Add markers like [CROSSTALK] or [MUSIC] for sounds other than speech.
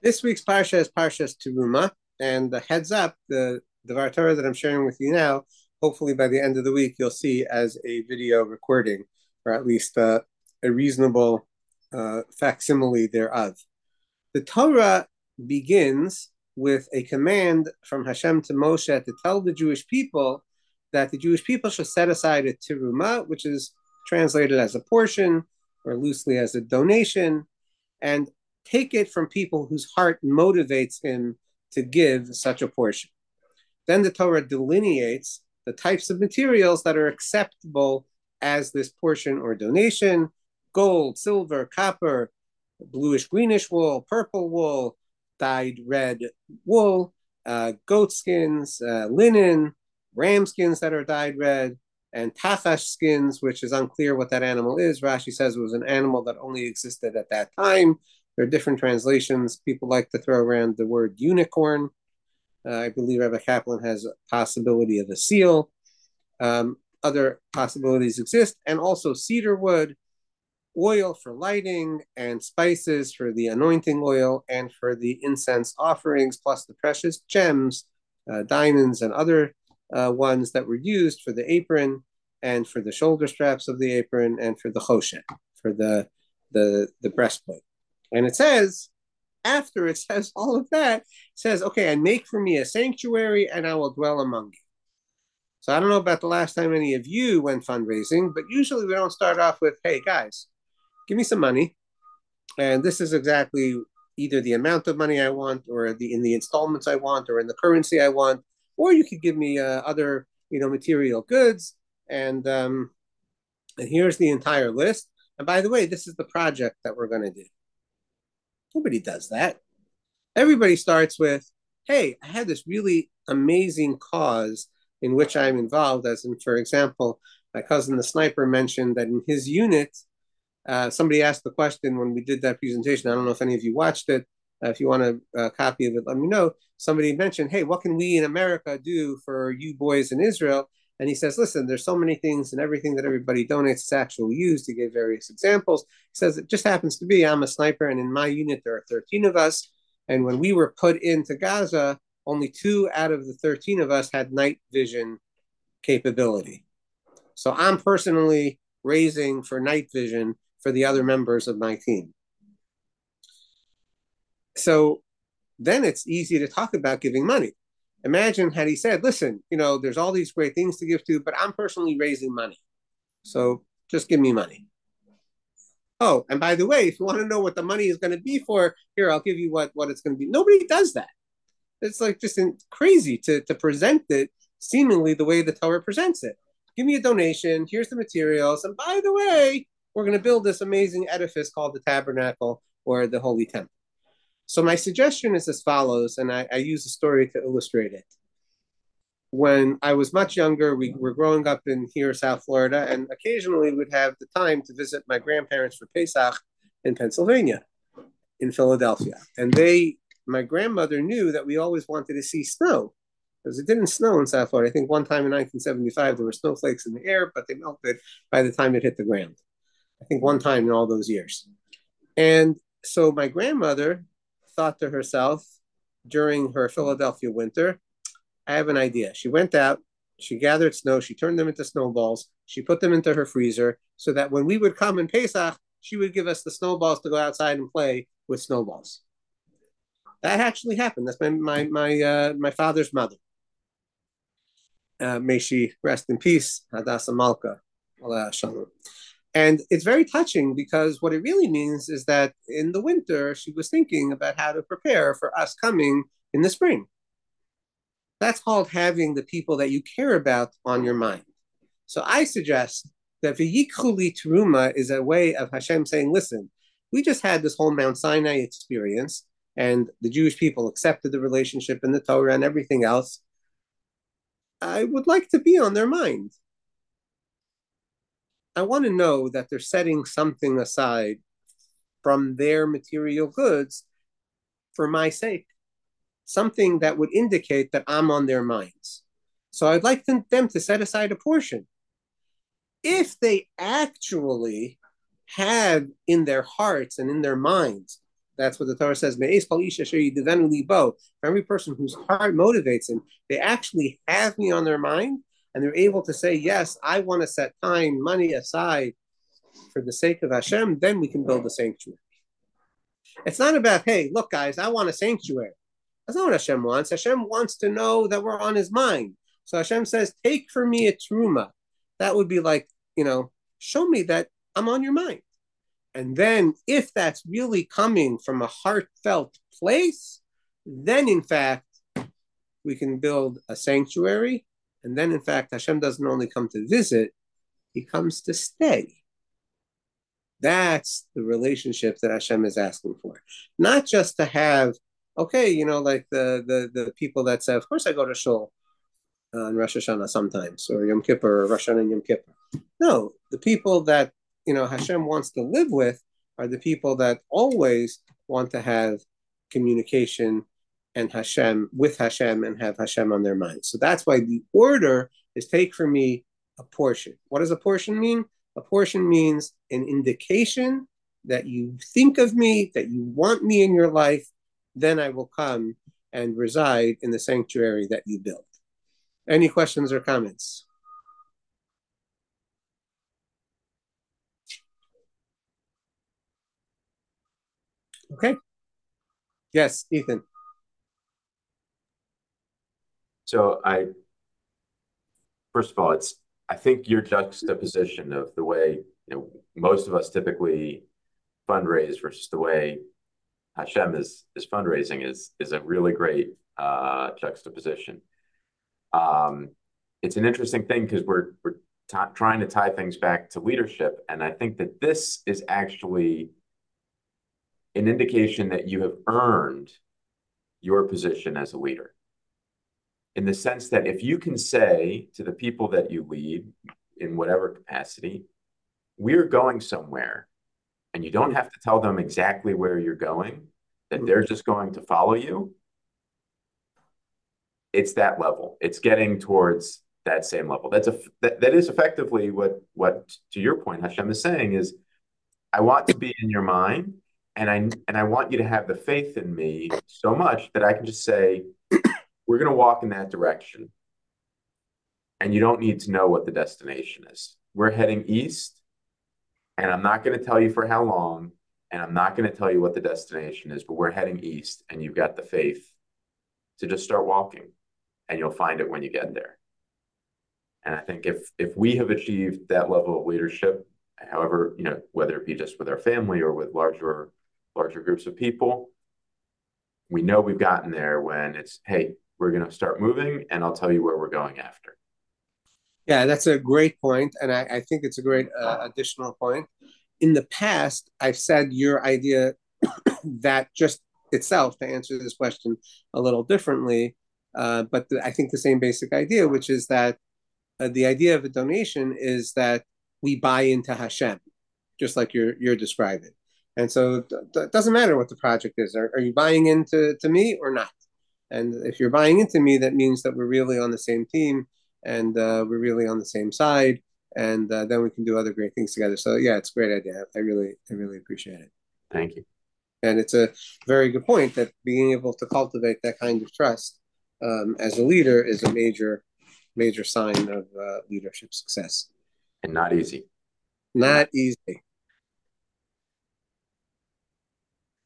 This week's parsha is Parshas Teruma, and the heads up, the the Torah that I'm sharing with you now, hopefully by the end of the week, you'll see as a video recording, or at least uh, a reasonable uh, facsimile thereof. The Torah begins with a command from Hashem to Moshe to tell the Jewish people that the Jewish people should set aside a teruma, which is translated as a portion or loosely as a donation, and take it from people whose heart motivates him to give such a portion. Then the Torah delineates the types of materials that are acceptable as this portion or donation gold, silver, copper, bluish greenish wool, purple wool, dyed red wool, uh, goat skins, uh, linen, ram skins that are dyed red, and tachash skins, which is unclear what that animal is. Rashi says it was an animal that only existed at that time. There are different translations. People like to throw around the word unicorn. Uh, I believe Rabbi Kaplan has a possibility of a seal. Um, other possibilities exist, and also cedar wood, oil for lighting, and spices for the anointing oil and for the incense offerings, plus the precious gems, uh, diamonds, and other uh, ones that were used for the apron and for the shoulder straps of the apron and for the choshen, for the the the breastplate. And it says, after it says all of that, says, okay, and make for me a sanctuary and I will dwell among you. So I don't know about the last time any of you went fundraising, but usually we don't start off with, hey guys, give me some money. And this is exactly either the amount of money I want or the in the installments I want or in the currency I want, or you could give me uh, other, you know, material goods. And um, and here's the entire list. And by the way, this is the project that we're going to do. Nobody does that. Everybody starts with, hey, I had this really amazing cause in which I'm involved. As in, for example, my cousin the sniper mentioned that in his unit, uh, somebody asked the question when we did that presentation. I don't know if any of you watched it. Uh, if you want a, a, copy of it, let me know. Somebody mentioned, hey, what can we in America do for you boys in Israel? And he says, listen, there's so many things and everything that everybody donates is actually used. He gave various examples. He says, it just happens to be I'm a sniper, and in my unit, there are 13 of us. And when we were put into Gaza, only two out of the 13 of us had night vision capability. So I'm personally raising for night vision for the other members of my team. So then it's easy to talk about giving money imagine had he said, listen, you know, there's all these great things to give to, but I'm personally raising money. So just give me money. Oh, and by the way, if you want to know what the money is going to be for, here, I'll give you what, what it's going to be. Nobody does that. It's like just crazy to, to present it seemingly the way the Torah presents it. Give me a donation. Here's the materials. And by the way, we're going to build this amazing edifice called the tabernacle or the holy temple. So my suggestion is as follows, and I, I use a story to illustrate it. When I was much younger, we were growing up in here, South Florida, and occasionally would have the time to visit my grandparents for Pesach in Pennsylvania, in Philadelphia. And they, my grandmother knew that we always wanted to see snow because it didn't snow in South Florida. I think one time in 1975 there were snowflakes in the air, but they melted by the time it hit the ground. I think one time in all those years. And so my grandmother thought to herself during her Philadelphia winter, I have an idea. She went out, she gathered snow, she turned them into snowballs, she put them into her freezer so that when we would come in Pesach, she would give us the snowballs to go outside and play with snowballs. That actually happened. That's my my my uh, my father's mother. Uh, may she rest in peace, Hadassah Malka. Allah. And it's very touching because what it really means is that in the winter, she was thinking about how to prepare for us coming in the spring. That's called having the people that you care about on your mind. So I suggest that V'yikhuli Teruma is a way of Hashem saying, listen, we just had this whole Mount Sinai experience, and the Jewish people accepted the relationship and the Torah and everything else. I would like to be on their mind. I want to know that they're setting something aside from their material goods for my sake, something that would indicate that I'm on their minds. So I'd like them, to set aside a portion. If they actually have in their hearts and in their minds That's what the Torah says. For every person whose heart motivates him, they actually have me on their mind and they're able to say, Yes, I want to set time, money aside for the sake of Hashem, then we can build a sanctuary. It's not about, hey, look, guys, I want a sanctuary. That's not what Hashem wants. Hashem wants to know that we're on his mind. So Hashem says, take for me a truma. That would be like, you know, show me that I'm on your mind. And then if that's really coming from a heartfelt place, then in fact, we can build a sanctuary. And then in fact, Hashem doesn't only come to visit, he comes to stay. That's the relationship that Hashem is asking for. Not just to have, okay, you know, like the the the people that say, of course I go to shul on Rosh Hashanah sometimes, or Yom Kippur, or Rosh Hashanah and Yom Kippur. No, the people that you know Hashem wants to live with are the people that always want to have communication and Hashem with Hashem and have Hashem on their mind. So that's why the order is take for me a portion. What does a portion mean? A portion means an indication that you think of me, that you want me in your life, then I will come and reside in the sanctuary that you built. Any questions or comments? Okay. Yes, Ethan. So I, first of all, it's I think your juxtaposition of the way you know most of us typically fundraise versus the way Hashem is is fundraising is is a really great uh, juxtaposition. Um, it's an interesting thing because we're we're t- trying to tie things back to leadership, and I think that this is actually an indication that you have earned your position as a leader. In the sense that if you can say to the people that you lead in whatever capacity, we're going somewhere, and you don't have to tell them exactly where you're going, that they're just going to follow you, it's that level. It's getting towards that same level. That's a that, that is effectively what what to your point Hashem is saying is I want to be in your mind and I and I want you to have the faith in me so much that I can just say we're going to walk in that direction. And you don't need to know what the destination is. We're heading east and I'm not going to tell you for how long and I'm not going to tell you what the destination is, but we're heading east and you've got the faith to just start walking and you'll find it when you get there. And I think if if we have achieved that level of leadership, however, you know, whether it be just with our family or with larger larger groups of people, we know we've gotten there when it's, hey, we're going to start moving and I'll tell you where we're going after. Yeah, that's a great point, and I, I think it's a great uh, additional point. In the past, I've said your idea [COUGHS] that just itself to answer this question a little differently uh, but the, I think the same basic idea, which is that uh, the idea of a donation is that we buy into Hashem, just like you're you're describing. And so it doesn't matter what the project is. Are, are you buying into to me or not? And if you're buying into me, that means that we're really on the same team and uh, we're really on the same side. And uh, then we can do other great things together. So yeah, it's a great idea. I really, I really appreciate it. Thank you. And it's a very good point that being able to cultivate that kind of trust um, as a leader is a major, major sign of uh, leadership success. And not easy. Not easy.